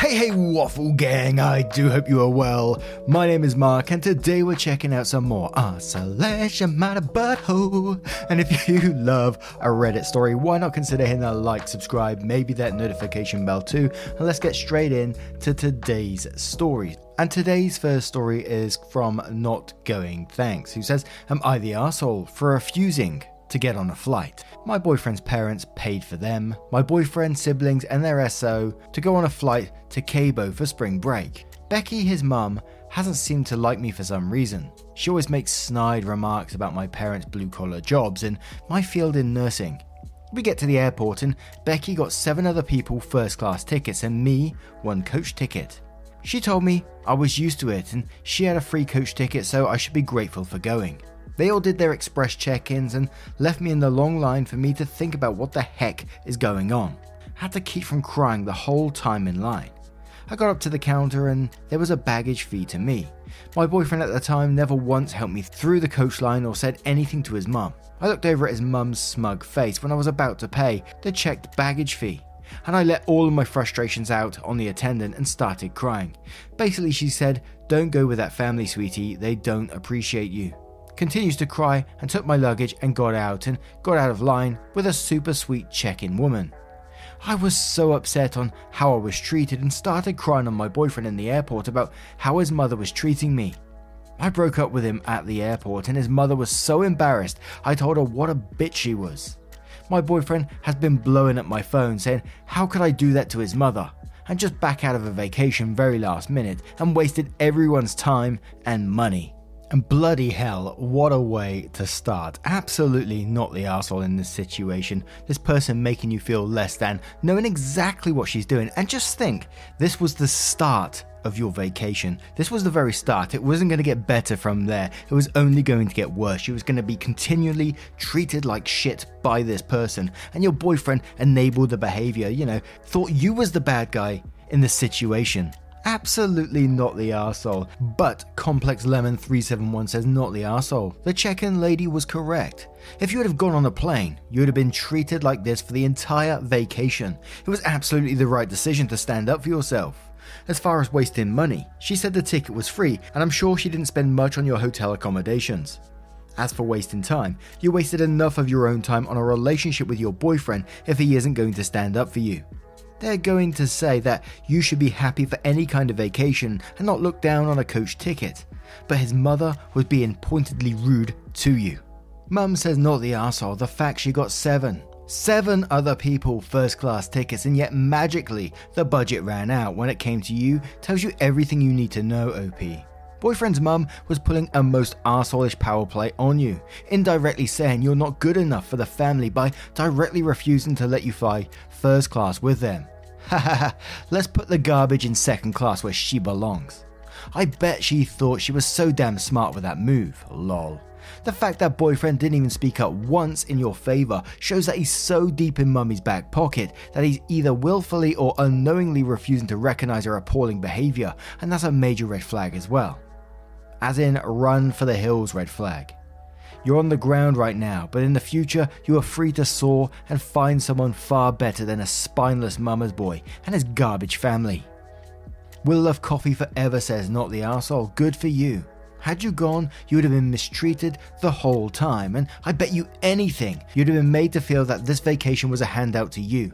Hey, hey, Waffle Gang, I do hope you are well. My name is Mark, and today we're checking out some more Isolation Matter Butthole. And if you love a Reddit story, why not consider hitting that like, subscribe, maybe that notification bell too? And let's get straight in to today's story. And today's first story is from Not Going Thanks, who says, Am I the asshole for refusing to get on a flight. My boyfriend's parents paid for them, my boyfriend's siblings, and their SO to go on a flight to Cabo for spring break. Becky, his mum, hasn't seemed to like me for some reason. She always makes snide remarks about my parents' blue collar jobs and my field in nursing. We get to the airport and Becky got seven other people first class tickets and me one coach ticket. She told me I was used to it and she had a free coach ticket, so I should be grateful for going. They all did their express check ins and left me in the long line for me to think about what the heck is going on. I had to keep from crying the whole time in line. I got up to the counter and there was a baggage fee to me. My boyfriend at the time never once helped me through the coach line or said anything to his mum. I looked over at his mum's smug face when I was about to pay the checked baggage fee and I let all of my frustrations out on the attendant and started crying. Basically, she said, Don't go with that family, sweetie, they don't appreciate you continues to cry and took my luggage and got out and got out of line with a super sweet check in woman. I was so upset on how I was treated and started crying on my boyfriend in the airport about how his mother was treating me. I broke up with him at the airport and his mother was so embarrassed I told her what a bitch she was. My boyfriend has been blowing up my phone saying, How could I do that to his mother? And just back out of a vacation very last minute and wasted everyone's time and money. And bloody hell, what a way to start. Absolutely not the asshole in this situation. This person making you feel less than, knowing exactly what she's doing. And just think, this was the start of your vacation. This was the very start. It wasn't going to get better from there. It was only going to get worse. You was going to be continually treated like shit by this person. And your boyfriend enabled the behavior, you know, thought you was the bad guy in the situation. Absolutely not the arsehole. But Complex Lemon 371 says not the arsehole. The check in lady was correct. If you would have gone on a plane, you would have been treated like this for the entire vacation. It was absolutely the right decision to stand up for yourself. As far as wasting money, she said the ticket was free, and I'm sure she didn't spend much on your hotel accommodations. As for wasting time, you wasted enough of your own time on a relationship with your boyfriend if he isn't going to stand up for you. They're going to say that you should be happy for any kind of vacation and not look down on a coach ticket. But his mother was being pointedly rude to you. Mum says not the asshole, the fact she got seven. Seven other people first class tickets, and yet magically the budget ran out when it came to you tells you everything you need to know, OP. Boyfriend's mum was pulling a most arseholish power play on you, indirectly saying you're not good enough for the family by directly refusing to let you fly first class with them. Haha, let's put the garbage in second class where she belongs. I bet she thought she was so damn smart with that move, lol. The fact that boyfriend didn't even speak up once in your favour shows that he's so deep in mummy's back pocket that he's either willfully or unknowingly refusing to recognise her appalling behaviour, and that's a major red flag as well as in run for the hills red flag. You're on the ground right now, but in the future, you are free to soar and find someone far better than a spineless mama's boy and his garbage family. Will love coffee forever says not the asshole. Good for you. Had you gone, you would have been mistreated the whole time, and I bet you anything you'd have been made to feel that this vacation was a handout to you.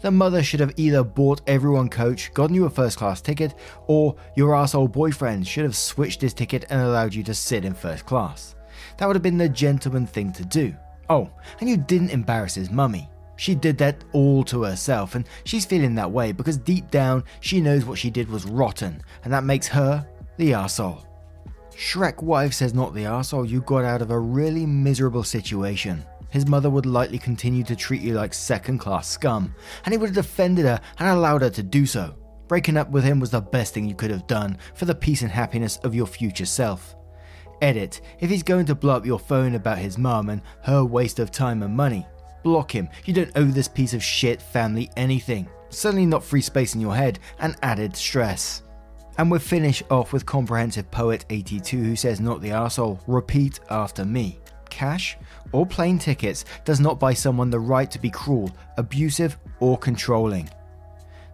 The mother should have either bought everyone coach, gotten you a first class ticket, or your asshole boyfriend should have switched his ticket and allowed you to sit in first class. That would have been the gentleman thing to do. Oh, and you didn't embarrass his mummy. She did that all to herself, and she's feeling that way because deep down she knows what she did was rotten, and that makes her the arsehole. Shrek wife says not the arsehole, you got out of a really miserable situation. His mother would likely continue to treat you like second class scum, and he would have defended her and allowed her to do so. Breaking up with him was the best thing you could have done for the peace and happiness of your future self. Edit, if he's going to blow up your phone about his mum and her waste of time and money, block him. You don't owe this piece of shit family anything. Certainly not free space in your head and added stress. And we finish off with Comprehensive Poet 82 who says, Not the arsehole, repeat after me. Cash or plane tickets does not buy someone the right to be cruel, abusive, or controlling.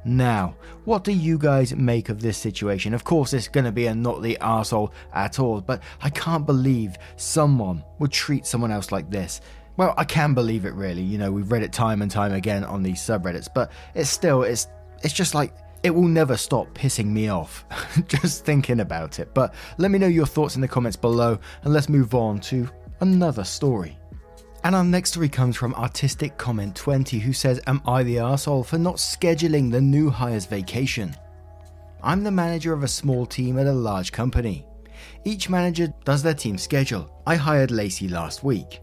Now, what do you guys make of this situation? Of course, it's going to be a not the arsehole at all, but I can't believe someone would treat someone else like this. Well, I can believe it really. You know, we've read it time and time again on these subreddits, but it's still it's it's just like it will never stop pissing me off just thinking about it. But let me know your thoughts in the comments below and let's move on to another story. And our next story comes from Artistic Comment 20, who says, Am I the asshole for not scheduling the new hire's vacation? I'm the manager of a small team at a large company. Each manager does their team schedule. I hired Lacey last week.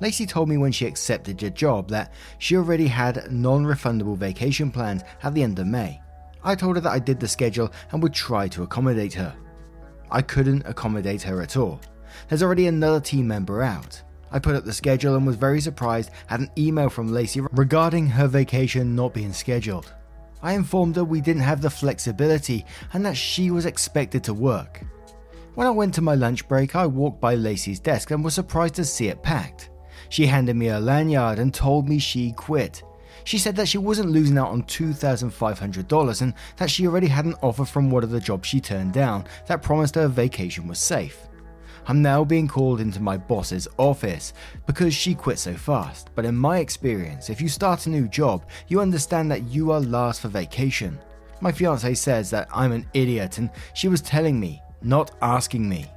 Lacey told me when she accepted the job that she already had non refundable vacation plans at the end of May. I told her that I did the schedule and would try to accommodate her. I couldn't accommodate her at all. There's already another team member out. I put up the schedule and was very surprised at an email from Lacey regarding her vacation not being scheduled. I informed her we didn't have the flexibility and that she was expected to work. When I went to my lunch break, I walked by Lacey's desk and was surprised to see it packed. She handed me a lanyard and told me she quit. She said that she wasn't losing out on $2,500 and that she already had an offer from one of the jobs she turned down that promised her vacation was safe. I'm now being called into my boss's office because she quit so fast. But in my experience, if you start a new job, you understand that you are last for vacation. My fiance says that I'm an idiot and she was telling me, not asking me.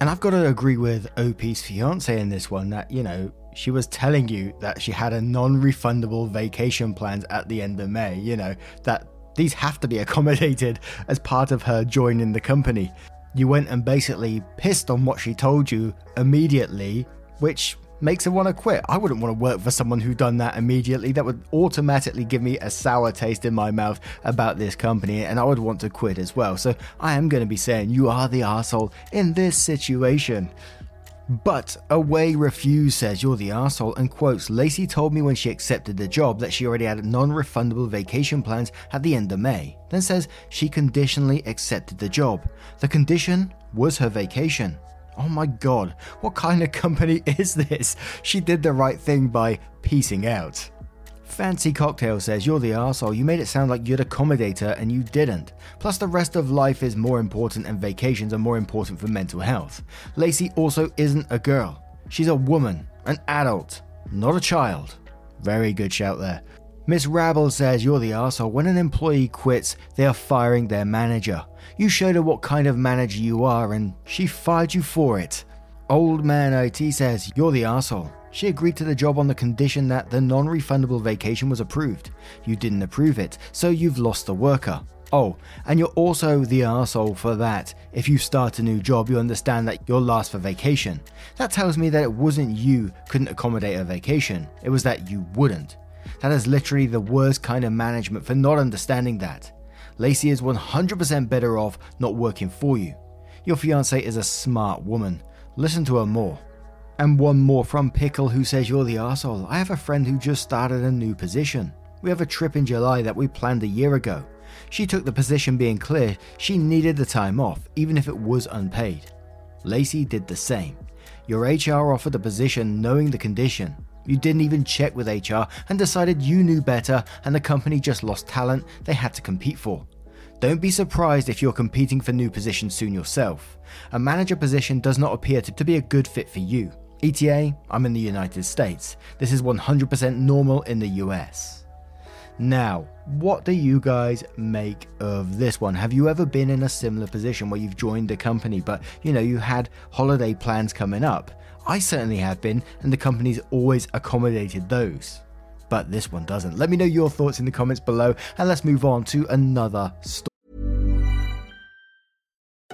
And I've got to agree with OP's fiance in this one that, you know, she was telling you that she had a non refundable vacation plans at the end of May, you know, that these have to be accommodated as part of her joining the company you went and basically pissed on what she told you immediately, which makes her want to quit. I wouldn't want to work for someone who done that immediately. That would automatically give me a sour taste in my mouth about this company, and I would want to quit as well. So I am going to be saying you are the asshole in this situation. But Away Refuse says you're the asshole and quotes Lacey told me when she accepted the job that she already had non refundable vacation plans at the end of May. Then says she conditionally accepted the job. The condition was her vacation. Oh my god, what kind of company is this? She did the right thing by piecing out. Fancy Cocktail says, You're the arsehole. You made it sound like you'd accommodate her and you didn't. Plus, the rest of life is more important and vacations are more important for mental health. Lacey also isn't a girl. She's a woman, an adult, not a child. Very good shout there. Miss Rabble says, You're the arsehole. When an employee quits, they are firing their manager. You showed her what kind of manager you are and she fired you for it. Old Man IT says, You're the arsehole. She agreed to the job on the condition that the non refundable vacation was approved. You didn't approve it, so you've lost the worker. Oh, and you're also the asshole for that. If you start a new job, you understand that you're last for vacation. That tells me that it wasn't you couldn't accommodate a vacation, it was that you wouldn't. That is literally the worst kind of management for not understanding that. Lacey is 100% better off not working for you. Your fiance is a smart woman. Listen to her more. And one more from Pickle who says you're the asshole. I have a friend who just started a new position. We have a trip in July that we planned a year ago. She took the position being clear she needed the time off, even if it was unpaid. Lacey did the same. Your HR offered the position knowing the condition. You didn't even check with HR and decided you knew better and the company just lost talent they had to compete for. Don't be surprised if you're competing for new positions soon yourself. A manager position does not appear to, to be a good fit for you. ETA, I'm in the United States. This is 100% normal in the US. Now, what do you guys make of this one? Have you ever been in a similar position where you've joined a company, but you know, you had holiday plans coming up? I certainly have been, and the company's always accommodated those. But this one doesn't. Let me know your thoughts in the comments below, and let's move on to another story.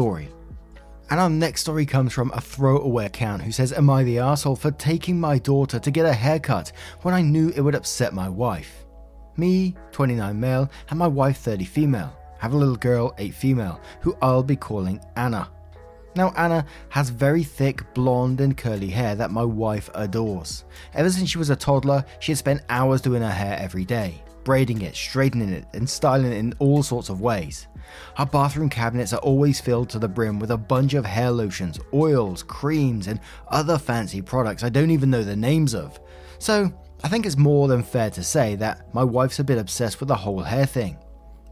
story. And our next story comes from a throwaway account who says, Am I the asshole for taking my daughter to get a haircut when I knew it would upset my wife? Me, 29 male, and my wife, 30 female, have a little girl, 8 female, who I'll be calling Anna. Now, Anna has very thick, blonde, and curly hair that my wife adores. Ever since she was a toddler, she had spent hours doing her hair every day, braiding it, straightening it, and styling it in all sorts of ways. Our bathroom cabinets are always filled to the brim with a bunch of hair lotions, oils, creams, and other fancy products I don't even know the names of. So, I think it's more than fair to say that my wife's a bit obsessed with the whole hair thing.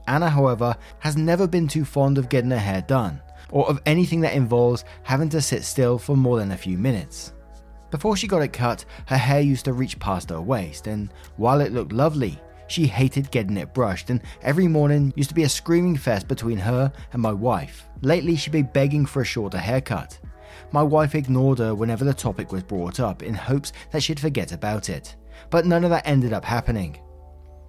Anna, however, has never been too fond of getting her hair done, or of anything that involves having to sit still for more than a few minutes. Before she got it cut, her hair used to reach past her waist, and while it looked lovely, she hated getting it brushed, and every morning used to be a screaming fest between her and my wife. Lately, she'd be begging for a shorter haircut. My wife ignored her whenever the topic was brought up in hopes that she'd forget about it, but none of that ended up happening.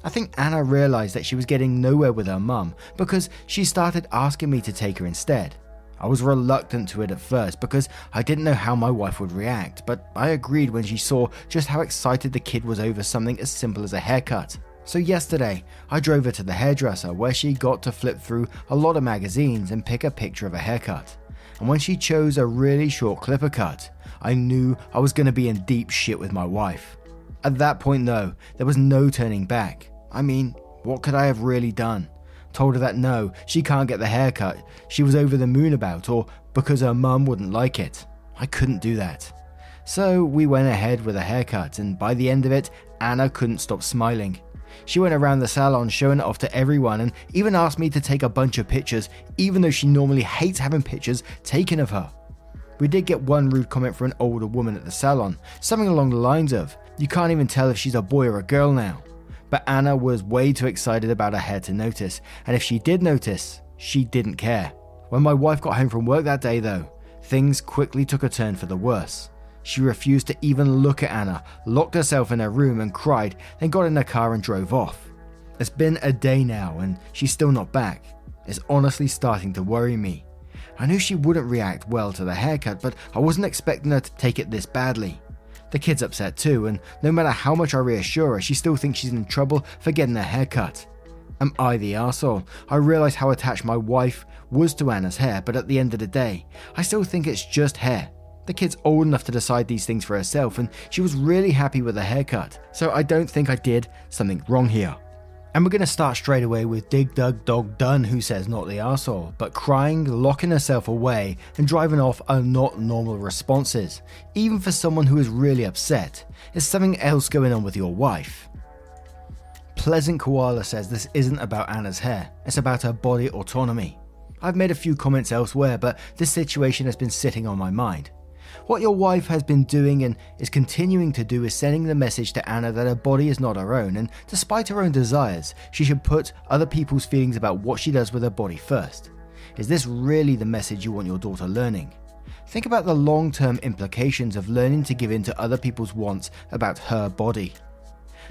I think Anna realized that she was getting nowhere with her mum because she started asking me to take her instead. I was reluctant to it at first because I didn't know how my wife would react, but I agreed when she saw just how excited the kid was over something as simple as a haircut. So, yesterday, I drove her to the hairdresser where she got to flip through a lot of magazines and pick a picture of a haircut. And when she chose a really short clipper cut, I knew I was going to be in deep shit with my wife. At that point, though, there was no turning back. I mean, what could I have really done? Told her that no, she can't get the haircut she was over the moon about, or because her mum wouldn't like it. I couldn't do that. So we went ahead with a haircut, and by the end of it, Anna couldn't stop smiling. She went around the salon showing it off to everyone and even asked me to take a bunch of pictures, even though she normally hates having pictures taken of her. We did get one rude comment from an older woman at the salon, something along the lines of, You can't even tell if she's a boy or a girl now. But Anna was way too excited about her hair to notice, and if she did notice, she didn't care. When my wife got home from work that day, though, things quickly took a turn for the worse. She refused to even look at Anna, locked herself in her room and cried, then got in her car and drove off. It's been a day now and she's still not back. It's honestly starting to worry me. I knew she wouldn't react well to the haircut, but I wasn't expecting her to take it this badly. The kid's upset too, and no matter how much I reassure her, she still thinks she's in trouble for getting her haircut. Am I the asshole? I realise how attached my wife was to Anna's hair, but at the end of the day, I still think it's just hair. The kid's old enough to decide these things for herself, and she was really happy with the haircut, so I don't think I did something wrong here. And we're going to start straight away with Dig Dug Dog Done, who says not the arsehole, but crying, locking herself away, and driving off are not normal responses. Even for someone who is really upset, there's something else going on with your wife. Pleasant Koala says this isn't about Anna's hair, it's about her body autonomy. I've made a few comments elsewhere, but this situation has been sitting on my mind. What your wife has been doing and is continuing to do is sending the message to Anna that her body is not her own, and despite her own desires, she should put other people's feelings about what she does with her body first. Is this really the message you want your daughter learning? Think about the long term implications of learning to give in to other people's wants about her body.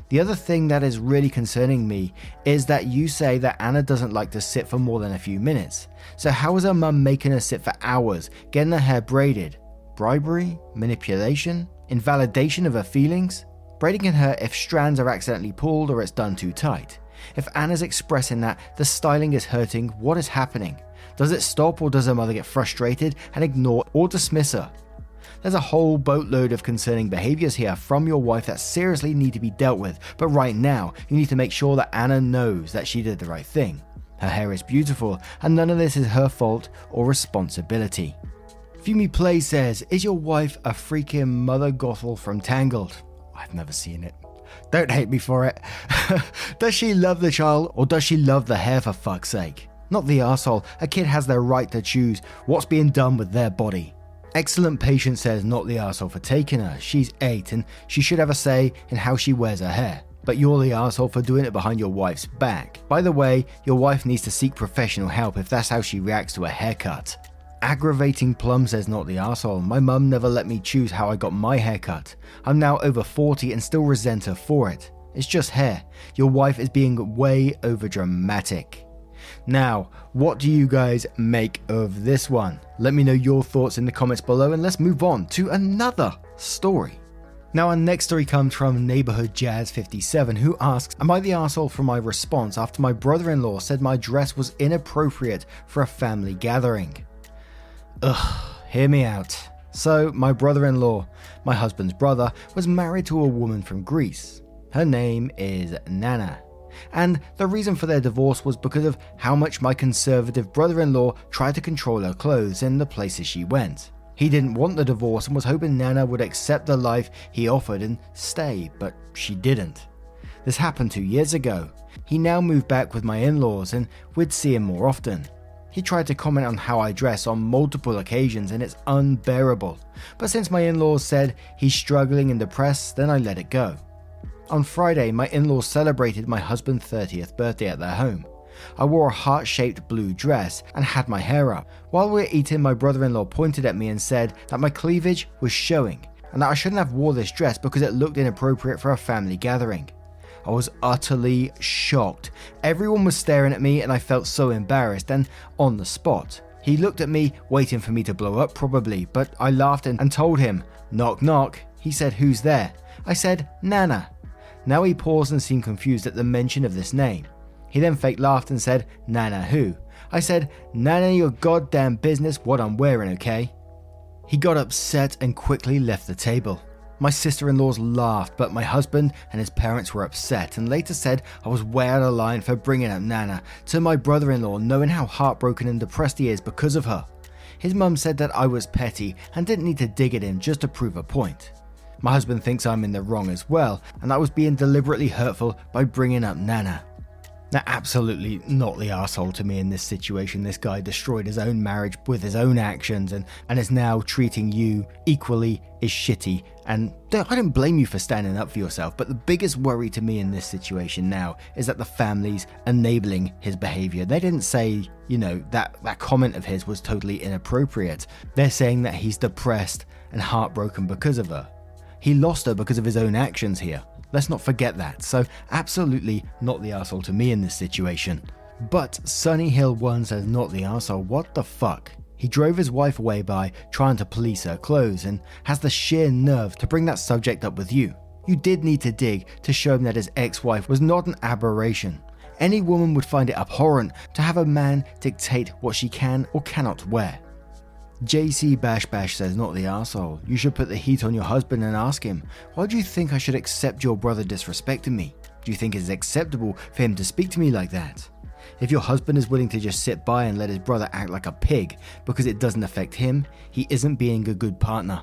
The other thing that is really concerning me is that you say that Anna doesn't like to sit for more than a few minutes. So, how is her mum making her sit for hours, getting her hair braided? Bribery? Manipulation? Invalidation of her feelings? Braiding in her if strands are accidentally pulled or it's done too tight? If Anna's expressing that the styling is hurting, what is happening? Does it stop or does her mother get frustrated and ignore or dismiss her? There's a whole boatload of concerning behaviors here from your wife that seriously need to be dealt with, but right now, you need to make sure that Anna knows that she did the right thing. Her hair is beautiful, and none of this is her fault or responsibility. Fumi Play says, Is your wife a freaking Mother Gothel from Tangled? I've never seen it. Don't hate me for it. does she love the child or does she love the hair for fuck's sake? Not the asshole. A kid has their right to choose what's being done with their body. Excellent patient says not the asshole for taking her. She's eight and she should have a say in how she wears her hair. But you're the asshole for doing it behind your wife's back. By the way, your wife needs to seek professional help if that's how she reacts to a haircut. Aggravating Plum says not the asshole. My mum never let me choose how I got my haircut. I'm now over 40 and still resent her for it. It's just hair. Your wife is being way over dramatic. Now, what do you guys make of this one? Let me know your thoughts in the comments below and let's move on to another story. Now, our next story comes from Neighborhood Jazz 57, who asks Am I the asshole for my response after my brother in law said my dress was inappropriate for a family gathering? Ugh, hear me out. So, my brother in law, my husband's brother, was married to a woman from Greece. Her name is Nana. And the reason for their divorce was because of how much my conservative brother in law tried to control her clothes and the places she went. He didn't want the divorce and was hoping Nana would accept the life he offered and stay, but she didn't. This happened two years ago. He now moved back with my in laws and we'd see him more often. He tried to comment on how I dress on multiple occasions and it's unbearable. But since my in laws said he's struggling and depressed, then I let it go. On Friday, my in laws celebrated my husband's 30th birthday at their home. I wore a heart shaped blue dress and had my hair up. While we were eating, my brother in law pointed at me and said that my cleavage was showing and that I shouldn't have wore this dress because it looked inappropriate for a family gathering. I was utterly shocked. Everyone was staring at me and I felt so embarrassed and on the spot. He looked at me, waiting for me to blow up probably, but I laughed and, told him, Knock, knock. He said, Who's there? I said, Nana. Now he paused and seemed confused at the mention of this name. He then fake laughed and said, Nana who? I said, Nana your goddamn business what I'm wearing, okay? He got upset and quickly left the table. My sister in laws laughed, but my husband and his parents were upset and later said I was way out of line for bringing up Nana to my brother in law, knowing how heartbroken and depressed he is because of her. His mum said that I was petty and didn't need to dig at him just to prove a point. My husband thinks I'm in the wrong as well, and I was being deliberately hurtful by bringing up Nana. Now, absolutely not the asshole to me in this situation. This guy destroyed his own marriage with his own actions and, and is now treating you equally as shitty. And I don't blame you for standing up for yourself, but the biggest worry to me in this situation now is that the family's enabling his behavior. They didn't say, you know, that, that comment of his was totally inappropriate. They're saying that he's depressed and heartbroken because of her. He lost her because of his own actions here. Let's not forget that. So, absolutely not the asshole to me in this situation. But Sunny Hill 1 says not the asshole. What the fuck? He drove his wife away by trying to police her clothes and has the sheer nerve to bring that subject up with you. You did need to dig to show him that his ex wife was not an aberration. Any woman would find it abhorrent to have a man dictate what she can or cannot wear. JC Bash Bash says, not the asshole. You should put the heat on your husband and ask him, why do you think I should accept your brother disrespecting me? Do you think it's acceptable for him to speak to me like that? If your husband is willing to just sit by and let his brother act like a pig because it doesn't affect him, he isn't being a good partner.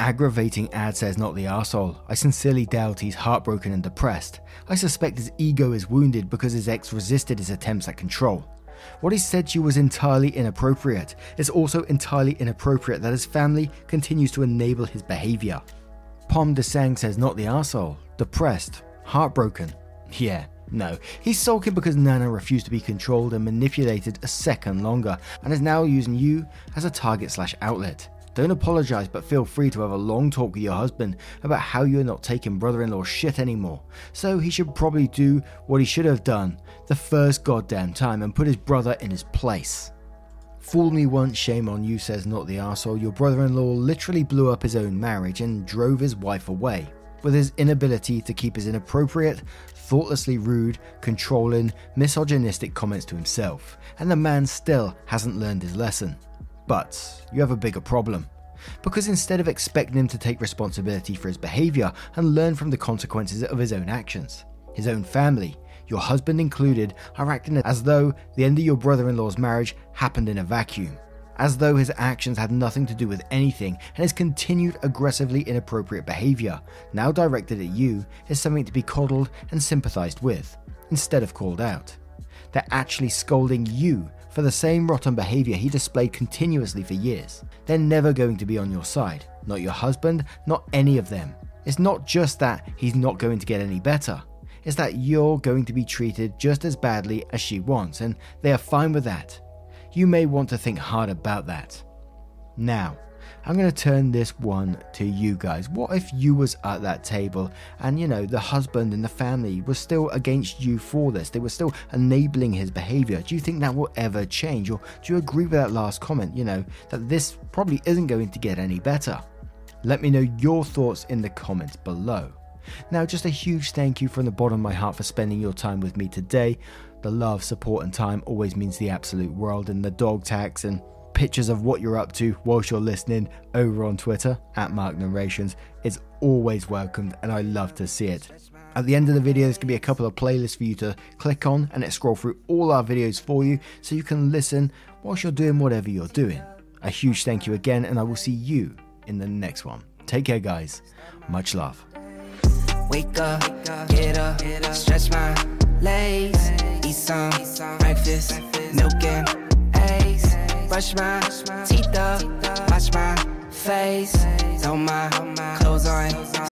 Aggravating ad says not the asshole. I sincerely doubt he's heartbroken and depressed. I suspect his ego is wounded because his ex resisted his attempts at control. What he said to you was entirely inappropriate. It's also entirely inappropriate that his family continues to enable his behavior. Pom Desang says not the asshole, depressed, heartbroken. Yeah, no. He's sulking because Nana refused to be controlled and manipulated a second longer and is now using you as a target slash outlet. Don't apologize, but feel free to have a long talk with your husband about how you're not taking brother in law shit anymore. So he should probably do what he should have done the first goddamn time and put his brother in his place. Fool me once, shame on you, says not the arsehole. Your brother in law literally blew up his own marriage and drove his wife away. with his inability to keep his inappropriate, thoughtlessly rude, controlling, misogynistic comments to himself, and the man still hasn't learned his lesson. But you have a bigger problem. Because instead of expecting him to take responsibility for his behaviour and learn from the consequences of his own actions, his own family, your husband included, are acting as though the end of your brother in law's marriage happened in a vacuum, as though his actions had nothing to do with anything, and his continued aggressively inappropriate behaviour, now directed at you, is something to be coddled and sympathised with, instead of called out. They're actually scolding you for the same rotten behaviour he displayed continuously for years. They're never going to be on your side. Not your husband, not any of them. It's not just that he's not going to get any better, it's that you're going to be treated just as badly as she wants, and they are fine with that. You may want to think hard about that. Now, I'm going to turn this one to you guys. What if you was at that table and you know the husband and the family was still against you for this? They were still enabling his behavior. Do you think that will ever change or do you agree with that last comment, you know, that this probably isn't going to get any better? Let me know your thoughts in the comments below. Now, just a huge thank you from the bottom of my heart for spending your time with me today. The love, support, and time always means the absolute world, and the dog tax and pictures of what you're up to whilst you're listening over on Twitter at Mark Narrations is always welcomed, and I love to see it. At the end of the video, there's going to be a couple of playlists for you to click on, and it scroll through all our videos for you so you can listen whilst you're doing whatever you're doing. A huge thank you again, and I will see you in the next one. Take care, guys. Much love. Wake up, get up, stretch my legs, eat some breakfast, milk and eggs, brush my teeth up, wash my face, throw my clothes on.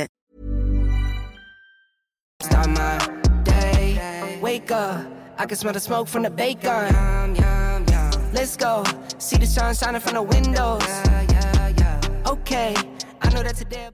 Start my day, wake up, I can smell the smoke from the bacon. Let's go, see the sun shining from the windows. Okay, I know that today.